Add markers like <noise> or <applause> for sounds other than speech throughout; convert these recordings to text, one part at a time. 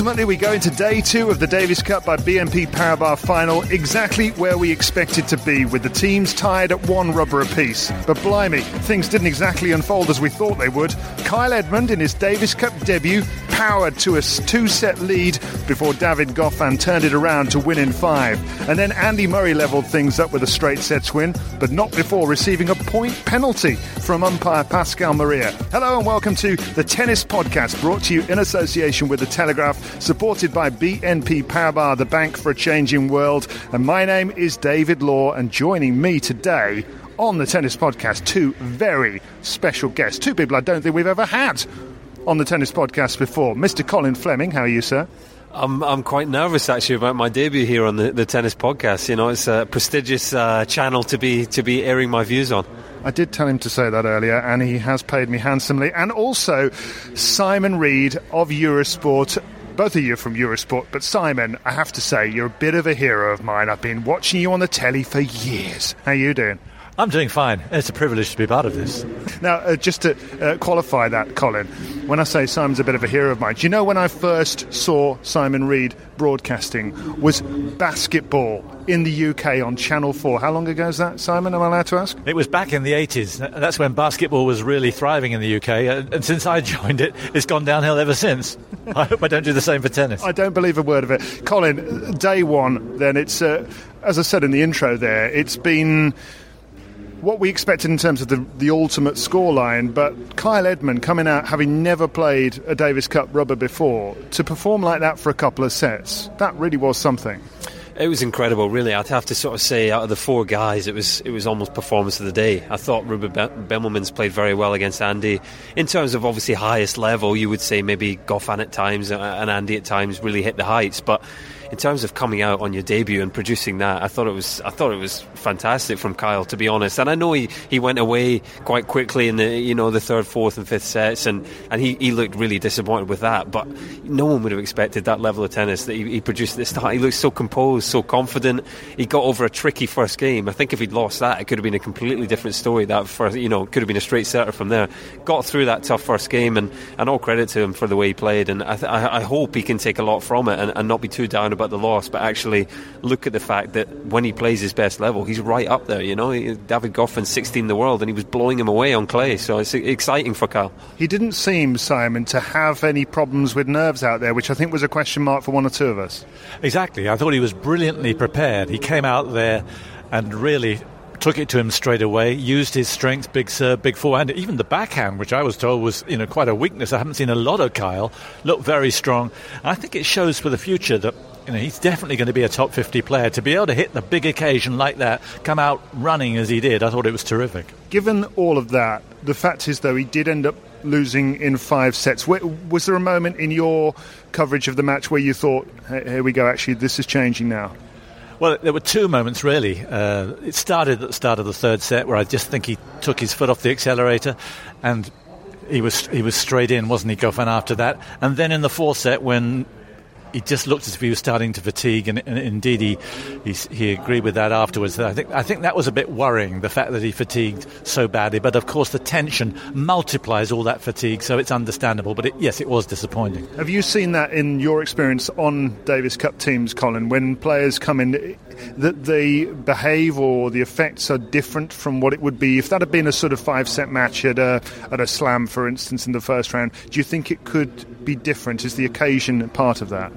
Ultimately, we go into day two of the Davis Cup by BNP Paribas final, exactly where we expected to be, with the teams tied at one rubber apiece. But blimey, things didn't exactly unfold as we thought they would. Kyle Edmund, in his Davis Cup debut, powered to a two set lead before David Goffin turned it around to win in five. And then Andy Murray levelled things up with a straight sets win, but not before receiving a point penalty from umpire Pascal Maria. Hello and welcome to the Tennis Podcast, brought to you in association with The Telegraph supported by BNP Paribas, the bank for a changing world. And my name is David Law, and joining me today on the Tennis Podcast, two very special guests, two people I don't think we've ever had on the Tennis Podcast before. Mr. Colin Fleming, how are you, sir? I'm I'm quite nervous actually about my debut here on the, the tennis podcast. You know, it's a prestigious uh, channel to be to be airing my views on. I did tell him to say that earlier, and he has paid me handsomely. And also, Simon Reed of Eurosport both of you from Eurosport, but Simon, I have to say, you're a bit of a hero of mine. I've been watching you on the telly for years. How you doing? I'm doing fine. It's a privilege to be part of this. Now, uh, just to uh, qualify that, Colin, when I say Simon's a bit of a hero of mine, do you know when I first saw Simon Reed broadcasting was basketball in the UK on Channel 4. How long ago is that, Simon? Am I allowed to ask? It was back in the 80s. That's when basketball was really thriving in the UK. And since I <laughs> joined it, it's gone downhill ever since. <laughs> I hope I don't do the same for tennis. I don't believe a word of it. Colin, day one, then it's, uh, as I said in the intro there, it's been what we expected in terms of the, the ultimate scoreline, but Kyle Edmund coming out having never played a Davis Cup rubber before, to perform like that for a couple of sets, that really was something. It was incredible, really. I'd have to sort of say, out of the four guys, it was it was almost performance of the day. I thought Ruben Bemelmans played very well against Andy. In terms of obviously highest level, you would say maybe Goffin at times uh, and Andy at times really hit the heights, but in terms of coming out on your debut and producing that, I thought it was I thought it was fantastic from Kyle to be honest. And I know he, he went away quite quickly in the you know the third, fourth, and fifth sets, and, and he, he looked really disappointed with that. But no one would have expected that level of tennis that he, he produced at the start. He looked so composed, so confident. He got over a tricky first game. I think if he'd lost that, it could have been a completely different story. That first, you know, could have been a straight setter from there. Got through that tough first game, and, and all credit to him for the way he played. And I, th- I hope he can take a lot from it and, and not be too down about the loss, but actually look at the fact that when he plays his best level, he's right up there. You know, David Goffin, 16 in the world, and he was blowing him away on clay. So it's exciting for Kyle. He didn't seem Simon to have any problems with nerves out there, which I think was a question mark for one or two of us. Exactly. I thought he was brilliantly prepared. He came out there and really took it to him straight away, used his strength, big serve, big forehand, even the backhand, which I was told was you know quite a weakness. I haven't seen a lot of Kyle, looked very strong. I think it shows for the future that you know, he's definitely going to be a top 50 player. To be able to hit the big occasion like that, come out running as he did, I thought it was terrific. Given all of that, the fact is, though, he did end up losing in five sets. Was there a moment in your coverage of the match where you thought, here we go, actually, this is changing now? Well, there were two moments really. Uh, it started at the start of the third set where I just think he took his foot off the accelerator, and he was he was straight in, wasn't he, Goffin? After that, and then in the fourth set when he just looked as if he was starting to fatigue, and, and indeed he, he, he agreed with that afterwards. I think I think that was a bit worrying, the fact that he fatigued so badly. But of course, the tension multiplies all that fatigue, so it's understandable. But it, yes, it was disappointing. Have you seen that in your experience on Davis Cup teams, Colin? When players come in, that they behave or the effects are different from what it would be if that had been a sort of five set match at a at a slam, for instance, in the first round. Do you think it could be different? Is the occasion part of that?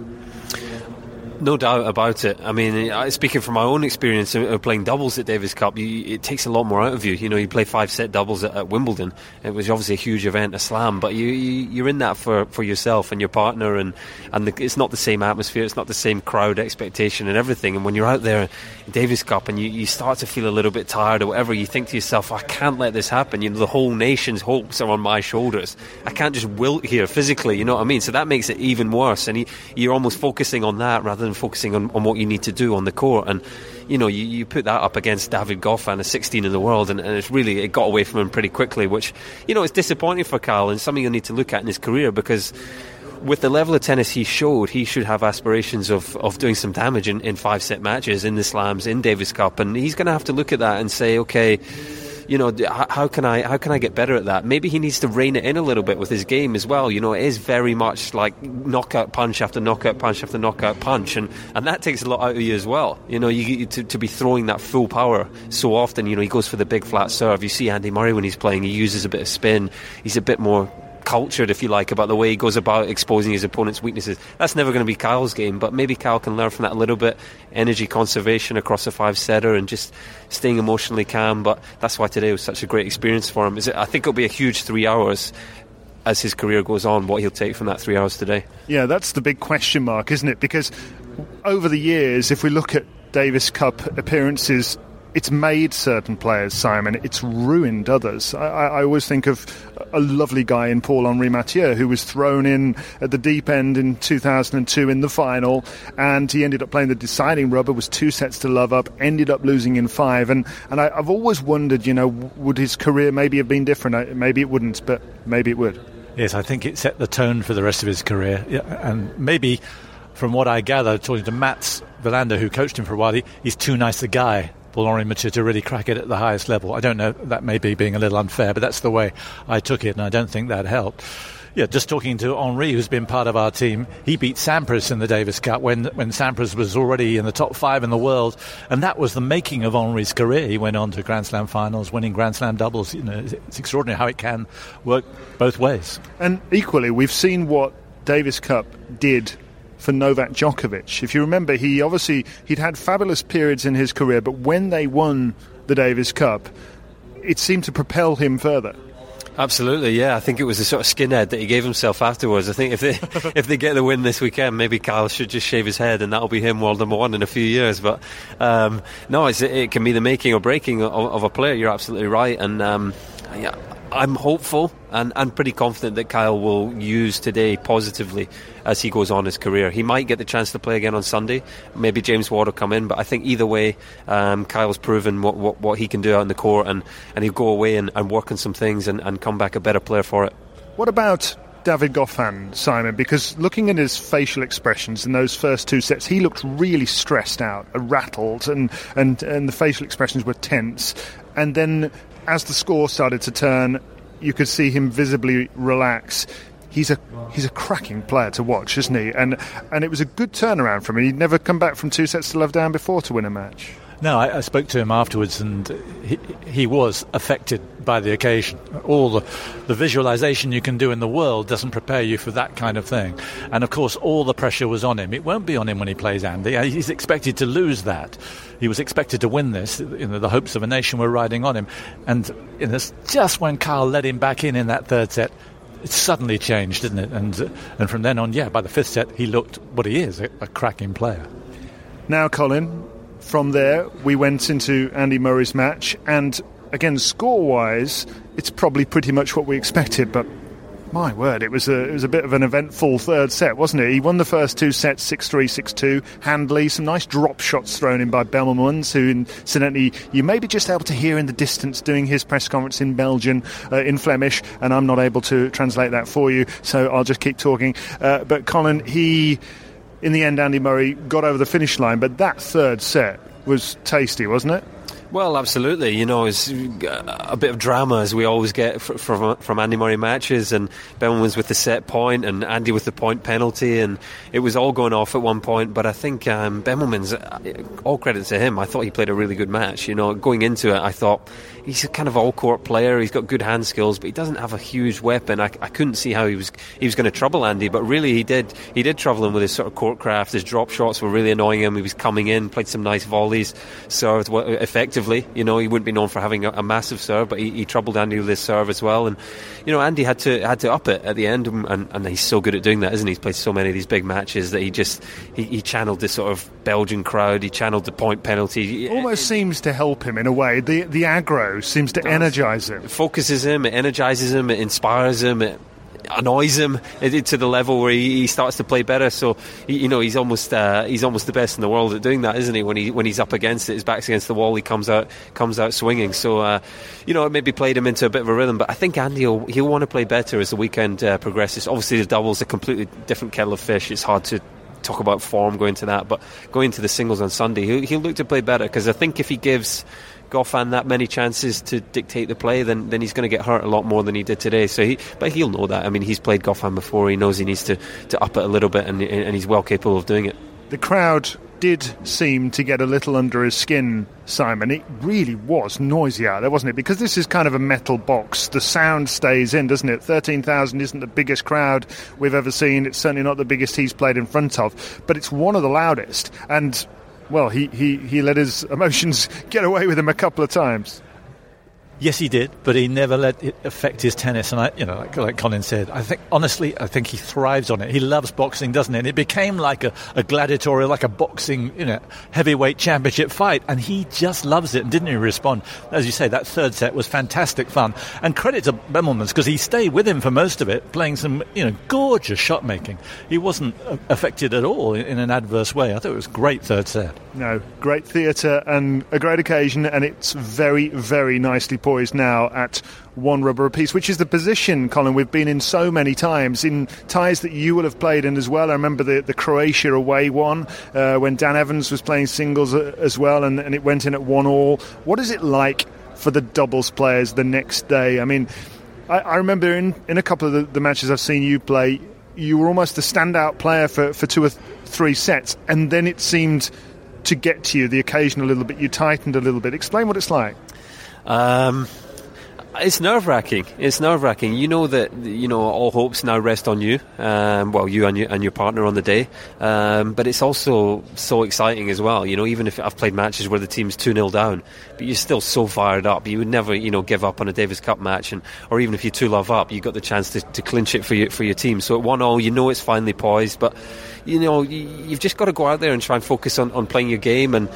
No doubt about it. I mean, speaking from my own experience of playing doubles at Davis Cup, you, it takes a lot more out of you. You know, you play five set doubles at, at Wimbledon. It was obviously a huge event, a slam, but you, you are in that for, for yourself and your partner, and and the, it's not the same atmosphere, it's not the same crowd expectation and everything. And when you're out there, Davis Cup, and you, you start to feel a little bit tired or whatever, you think to yourself, I can't let this happen. You know, the whole nation's hopes are on my shoulders. I can't just wilt here physically. You know what I mean? So that makes it even worse, and you, you're almost focusing on that rather than focusing on, on what you need to do on the court. And you know, you, you put that up against David Goffin, a 16 in the world, and, and it's really it got away from him pretty quickly, which you know it's disappointing for Kyle and something you need to look at in his career because with the level of tennis he showed, he should have aspirations of, of doing some damage in, in five set matches in the slams in Davis Cup, and he's going to have to look at that and say, okay you know, how can I how can I get better at that? Maybe he needs to rein it in a little bit with his game as well. You know, it is very much like knockout punch after knockout punch after knockout punch, and, and that takes a lot out of you as well. You know, you to, to be throwing that full power so often. You know, he goes for the big flat serve. You see Andy Murray when he's playing, he uses a bit of spin. He's a bit more cultured, if you like, about the way he goes about exposing his opponent's weaknesses. That's never going to be Kyle's game, but maybe Kyle can learn from that a little bit. Energy conservation across a five setter and just staying emotionally calm. But that's why today was such a great experience for him. Is I think it'll be a huge three hours as his career goes on, what he'll take from that three hours today. Yeah, that's the big question mark, isn't it? Because over the years, if we look at Davis Cup appearances it's made certain players, Simon. It's ruined others. I, I, always think of a lovely guy in Paul Henri Mathieu who was thrown in at the deep end in 2002 in the final, and he ended up playing the deciding rubber. Was two sets to love up. Ended up losing in five. And and I, have always wondered, you know, would his career maybe have been different? Maybe it wouldn't, but maybe it would. Yes, I think it set the tone for the rest of his career, yeah, and maybe. From what I gather, talking to Mats Wilander, who coached him for a while, he, he's too nice a guy Henri Mathieu to really crack it at the highest level. I don't know, that may be being a little unfair, but that's the way I took it, and I don't think that helped. Yeah, just talking to Henri, who's been part of our team, he beat Sampras in the Davis Cup when, when Sampras was already in the top five in the world, and that was the making of Henri's career. He went on to Grand Slam finals, winning Grand Slam doubles. You know, it's extraordinary how it can work both ways. And equally, we've seen what Davis Cup did for Novak Djokovic. If you remember, he obviously he'd had fabulous periods in his career, but when they won the Davis Cup, it seemed to propel him further. Absolutely, yeah. I think it was the sort of skinhead that he gave himself afterwards. I think if they <laughs> if they get the win this weekend, maybe Kyle should just shave his head, and that'll be him world number one in a few years. But um, no, it can be the making or breaking of, of, a player. You're absolutely right, and um, yeah, I'm hopeful and, and pretty confident that Kyle will use today positively as he goes on his career. He might get the chance to play again on Sunday. Maybe James Ward will come in, but I think either way, um, Kyle's proven what, what, what, he can do out in the court, and, and he'll go away and, and work on some things and, and come back a better player for it. What about David Goffin, Simon, because looking at his facial expressions in those first two sets, he looked really stressed out, uh, rattled, and, and, and the facial expressions were tense. And then as the score started to turn, you could see him visibly relax. He's a he's a cracking player to watch, isn't he? And and it was a good turnaround for him. He'd never come back from two sets to love down before to win a match. No, I, I, spoke to him afterwards, and he, he was affected by the occasion. All the, the visualization you can do in the world doesn't prepare you for that kind of thing. And of course, all the pressure was on him. It won't be on him when he plays Andy. Uh, he's expected to lose that. He was expected to win this. You know, the hopes of a nation were riding on him. And you know, just when Kyle led him back in in that third set, it suddenly changed, didn't it? And uh, and from then on, yeah, by the fifth set, he looked what he is, a, a cracking player. Now, Colin, from there, we went into Andy Murray's match, and again, score wise, it's probably pretty much what we expected, but my word, it was a it was a bit of an eventful third set, wasn't it? He won the first two sets 6-3, 6-2, handily. Some nice drop shots thrown in by Bemelmans, who incidentally you may be just able to hear in the distance doing his press conference in Belgian uh, in Flemish, and I'm not able to translate that for you, so I'll just keep talking. Uh, but Colin, he in the end, Andy Murray got over the finish line, but that third set was tasty, wasn't it? Well, absolutely. You know, it's a bit of drama as we always get from from Andy Murray matches, and Bemelmans with the set point, and Andy with the point penalty, and it was all going off at one point. But I think um, Bemelmans, uh, all credit to him. I thought he played a really good match. You know, going into it, I thought he's a kind of all court player. He's got good hand skills, but he doesn't have a huge weapon. I, I couldn't see how he was he was going to trouble Andy, but really he did. He did trouble him with his sort of court craft. His drop shots were really annoying him. He was coming in, played some nice volleys, served effectively you know, he wouldn't be known for having a, a massive serve, but he, he, troubled Andy with his serve as well. And you know, Andy had to had to up it at the end, and, and he's so good at doing that, isn't he? He's played so many of these big matches that he just he, he channeled this sort of Belgian crowd. He channeled the point penalty. Almost it, seems to help him in a way. The the aggro seems to energise him. It focuses him. It energises him. It inspires him. It, annoys him to the level where he, starts to play better. So you know he's almost uh, he's almost the best in the world at doing that, isn't he? When he when he's up against it, his back's against the wall, he comes out comes out swinging. So uh, you know it maybe played him into a bit of a rhythm. But I think Andy will he'll want to play better as the weekend uh, progresses. Obviously the doubles a completely different kettle of fish. It's hard to talk about form going to that, but going to the singles on Sunday, he'll, he'll look to play better because I think if he gives Goffin that many chances to dictate the play, then then he's going to get hurt a lot more than he did today. So he, but he'll know that. I mean, he's played Goffin before. He knows he needs to, to up it a little bit, and, and he's well capable of doing it. The crowd did seem to get a little under his skin, Simon. It really was noisy out there, wasn't it? Because this is kind of a metal box. The sound stays in, doesn't it? 13,000 isn't the biggest crowd we've ever seen. It's certainly not the biggest he's played in front of, but it's one of the loudest. And well, he, he, he let his emotions <laughs> get away with him a couple of times. Yes, he did, but he never let it affect his tennis. And I, you know, like, like, Colin said, I think honestly, I think he thrives on it. He loves boxing, doesn't he? And it became like a, a gladiatorial, like a boxing, you know, heavyweight championship fight. And he just loves it. And didn't he respond? As you say, that third set was fantastic fun. And credit to Bemelmans because he stayed with him for most of it, playing some, you know, gorgeous shot making. He wasn't affected at all in, in an adverse way. I thought it was great third set. No, great theatre and a great occasion, and it's very, very nicely poised now at one rubber apiece, which is the position, Colin, we've been in so many times in ties that you will have played in as well. I remember the, the Croatia away one uh, when Dan Evans was playing singles uh, as well, and, and it went in at one all. What is it like for the doubles players the next day? I mean, I, I remember in, in a couple of the, the matches I've seen you play, you were almost the standout player for, for two or th- three sets, and then it seemed to get to you, the occasion a little bit, you tightened a little bit. Explain what it's like. Um, it's nerve wracking. It's nerve wracking. You know that you know all hopes now rest on you. Um, well, you and, you and your partner on the day. Um, but it's also so exciting as well. You know, even if I've played matches where the team's two 0 down, but you're still so fired up. You would never, you know, give up on a Davis Cup match, and or even if you two love up, you've got the chance to, to clinch it for your for your team. So at one all, you know it's finally poised, but you know you've just got to go out there and try and focus on, on playing your game and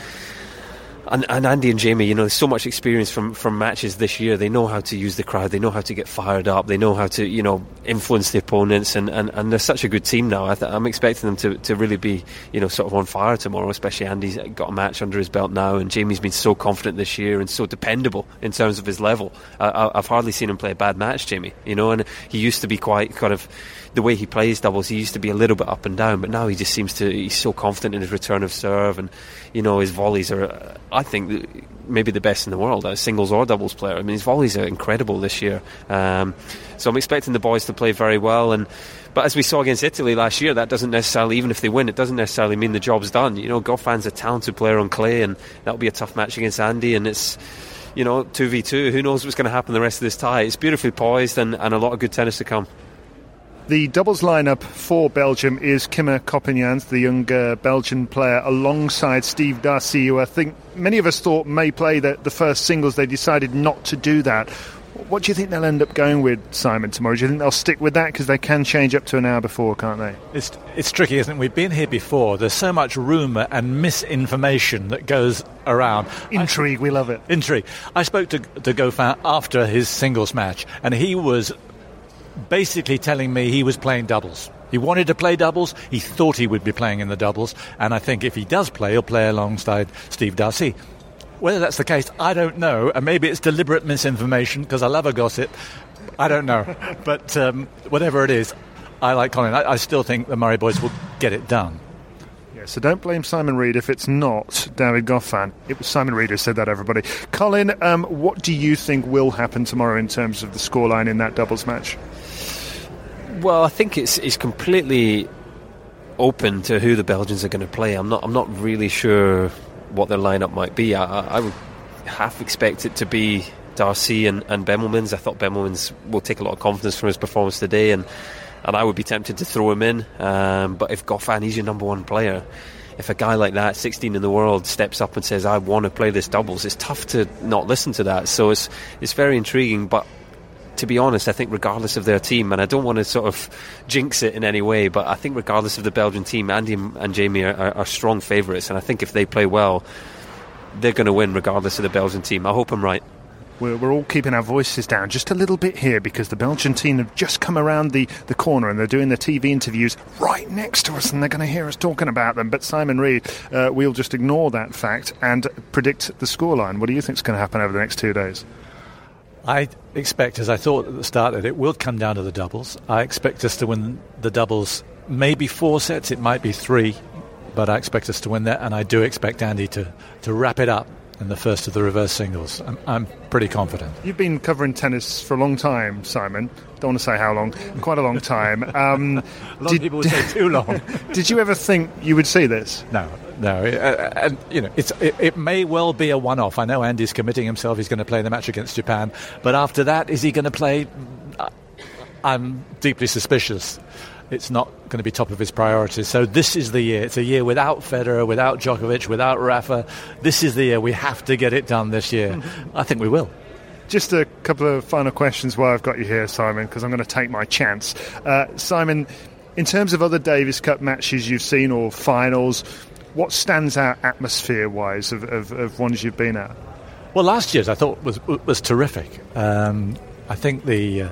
and, and Andy and Jamie, you know, there's so much experience from, from matches this year. They know how to use the crowd. They know how to get fired up. They know how to, you know, influence the opponents. And, and, and they're such a good team now. I am expecting them to, to really be, you know, sort of on fire tomorrow. Especially Andy's got a match under his belt now, and Jamie's been so confident this year and so dependable in terms of his level. I, I've hardly seen him play a bad match, Jamie. You know, and he used to be quite kind of the way he plays doubles. He used to be a little bit up and down, but now he just seems to. He's so confident in his return of serve and you know, his volleys are, I think, maybe the best in the world as singles or doubles player. I mean, his volleys are incredible this year. Um, so I'm expecting the boys to play very well. And but as we saw against Italy last year, that doesn't necessarily, even if they win, it doesn't necessarily mean the job's done. You know, Goffin's a talented player on clay, and that'll be a tough match against Andy. And it's you know, 2v2. Who knows what's going to happen the rest of this tie? It's beautifully poised and, and a lot of good tennis to come. The doubles lineup for Belgium is Kimmer Coppejans, the young uh, Belgian player, alongside Steve Darcis, who I think many of us thought may play the, the first singles. They decided not to do that. What do you think they'll end up going with, Simon, tomorrow? Do you think they'll stick with that? Because they can change up to an hour before, can't they? It's, it's tricky, isn't it? We've been here before. There's so much rumour and misinformation that goes around. Intrigue, I, we love it. Intrigue. I spoke to, to Goffin after his singles match, and he was basically telling me he was playing doubles. He wanted to play doubles. He thought he would be playing in the doubles. And I think if he does play, he'll play alongside Steve Darcis. Whether that's the case, I don't know. And maybe it's deliberate misinformation because I love a gossip. I don't know. <laughs> but um, whatever it is, I like Colin. I, I, still think the Murray boys will get it done. Yeah, so don't blame Simon Reed if it's not David Goffin. It was Simon Reed who said that, everybody. Colin, um, what do you think will happen tomorrow in terms of the scoreline in that doubles match? Well, I think it's it's completely open to who the Belgians are going to play. I'm not I'm not really sure what their lineup might be. I, I would half expect it to be Darcis and, and Bemelmans. I thought Bemelmans will take a lot of confidence from his performance today, and and I would be tempted to throw him in. Um, but if Goffin, he's your number one player. If a guy like that, 16 in the world, steps up and says, "I want to play this doubles," it's tough to not listen to that. So it's it's very intriguing, but to be honest, I think regardless of their team, and I don't want to sort of jinx it in any way, but I think regardless of the Belgian team, Andy and Jamie are, are, strong favourites, and I think if they play well, they're going to win regardless of the Belgian team. I hope I'm right. We're, we're, all keeping our voices down just a little bit here because the Belgian team have just come around the, the corner and they're doing their TV interviews right next to us and they're going to hear us talking about them. But Simon Reed, uh, we'll just ignore that fact and predict the scoreline. What do you think is going to happen over the next two days? I expect, as I thought at the start, that it will come down to the doubles. I expect us to win the doubles, maybe four sets, it might be three, but I expect us to win that, and I do expect Andy to, to wrap it up in the first of the reverse singles. I'm, I'm, pretty confident. You've been covering tennis for a long time, Simon. Don't want to say how long, quite a long time. <laughs> Um, a lot did, of people would say too long. <laughs> did you ever think you would see this? No, no. Uh, and, you know, it's, it, it may well be a one off. I know Andy's committing himself, he's going to play the match against Japan. But after that, is he going to play? I'm deeply suspicious it's not going to be top of his priorities. So this is the year. It's a year without Federer, without Djokovic, without Rafa. This is the year we have to get it done this year. I think we will. Just a couple of final questions while I've got you here, Simon, because I'm going to take my chance. Uh, Simon, in terms of other Davis Cup matches you've seen or finals, what stands out atmosphere-wise of, of, of ones you've been at? Well, last year's I thought was was terrific. Um, I think the uh,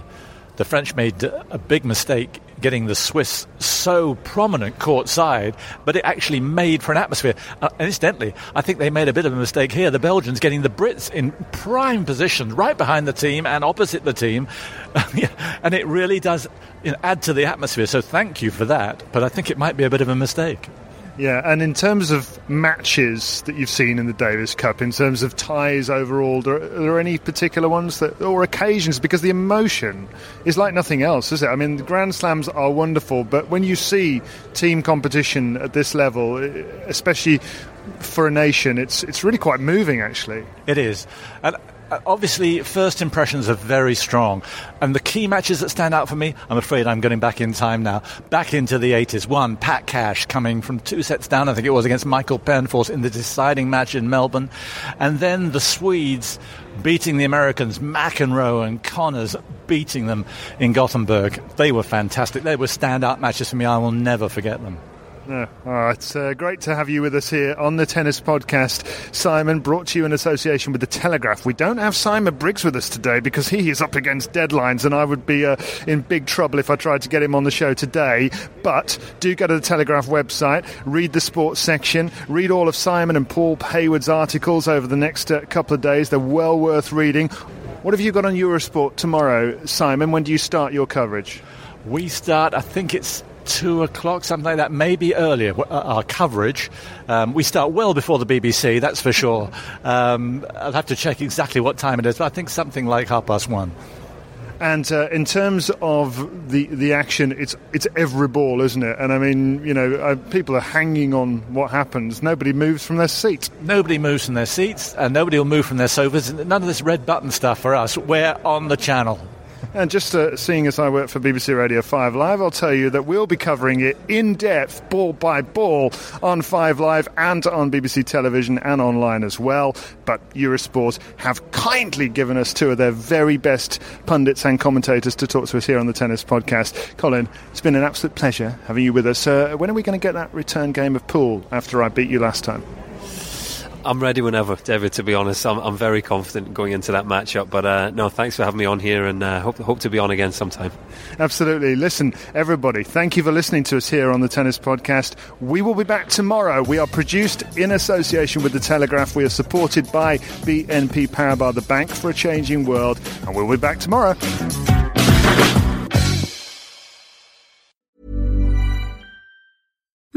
the French made a big mistake getting the Swiss so prominent court side, but it actually made for an atmosphere. Uh, incidentally, I think they made a bit of a mistake here. The Belgians getting the Brits in prime position, right behind the team and opposite the team, <laughs> and it really does you know, add to the atmosphere. So thank you for that. But I think it might be a bit of a mistake. Yeah, and in terms of matches that you've seen in the Davis Cup, in terms of ties overall, are, there any particular ones that, or occasions? Because the emotion is like nothing else, is it? I mean, the Grand Slams are wonderful, but when you see team competition at this level, eh, especially for a nation, it's it's really quite moving, actually. It is, and uh, obviously, first impressions are very strong. And the key matches that stand out for me, I'm afraid I'm getting back in time now, back into the 80s. One, Pat Cash coming from two sets down, I think it was, against Michael Pernfors in the deciding match in Melbourne. And then the Swedes beating the Americans, McEnroe and Connors beating them in Gothenburg. They were fantastic. They were standout matches for me. I will never forget them. Yeah. Oh, it's uh, great to have you with us here on the Tennis Podcast. Simon, brought to you in association with The Telegraph. We don't have Simon Briggs with us today because he is up against deadlines and I would be uh, in big trouble if I tried to get him on the show today. But do go to the Telegraph website, read the sports section, read all of Simon and Paul Hayward's articles over the next uh, couple of days. They're well worth reading. What have you got on Eurosport tomorrow, Simon? When do you start your coverage? We start, I think it's two o'clock, something like that, maybe earlier. Uh, our coverage. Um, we start well before the BBC, that's for sure. Um, I'll have to check exactly what time it is, but I think something like half past one. And uh, in terms of the the action, it's it's every ball, isn't it? And I mean, you know, uh, people are hanging on what happens. Nobody moves from their seats. Nobody moves from their seats, and nobody will move from their sofas. None of this red button stuff for us. We're on the channel. <laughs> And just uh, seeing as I work for BBC Radio 5 Live, I'll tell you that we'll be covering it in depth, ball by ball, on 5 Live and on BBC Television and online as well. But Eurosport have kindly given us two of their very best pundits and commentators to talk to us here on the Tennis Podcast. Colin, it's been an absolute pleasure having you with us. Uh, when are we going to get that return game of pool after I beat you last time? I'm ready whenever, David. To be honest, I'm, I'm very confident going into that matchup. But uh, no, thanks for having me on here, and uh, hope hope to be on again sometime. Absolutely. Listen, everybody, thank you for listening to us here on the Tennis Podcast. We will be back tomorrow. We are produced in association with the Telegraph. We are supported by BNP Paribas, the bank for a changing world, and we'll be back tomorrow.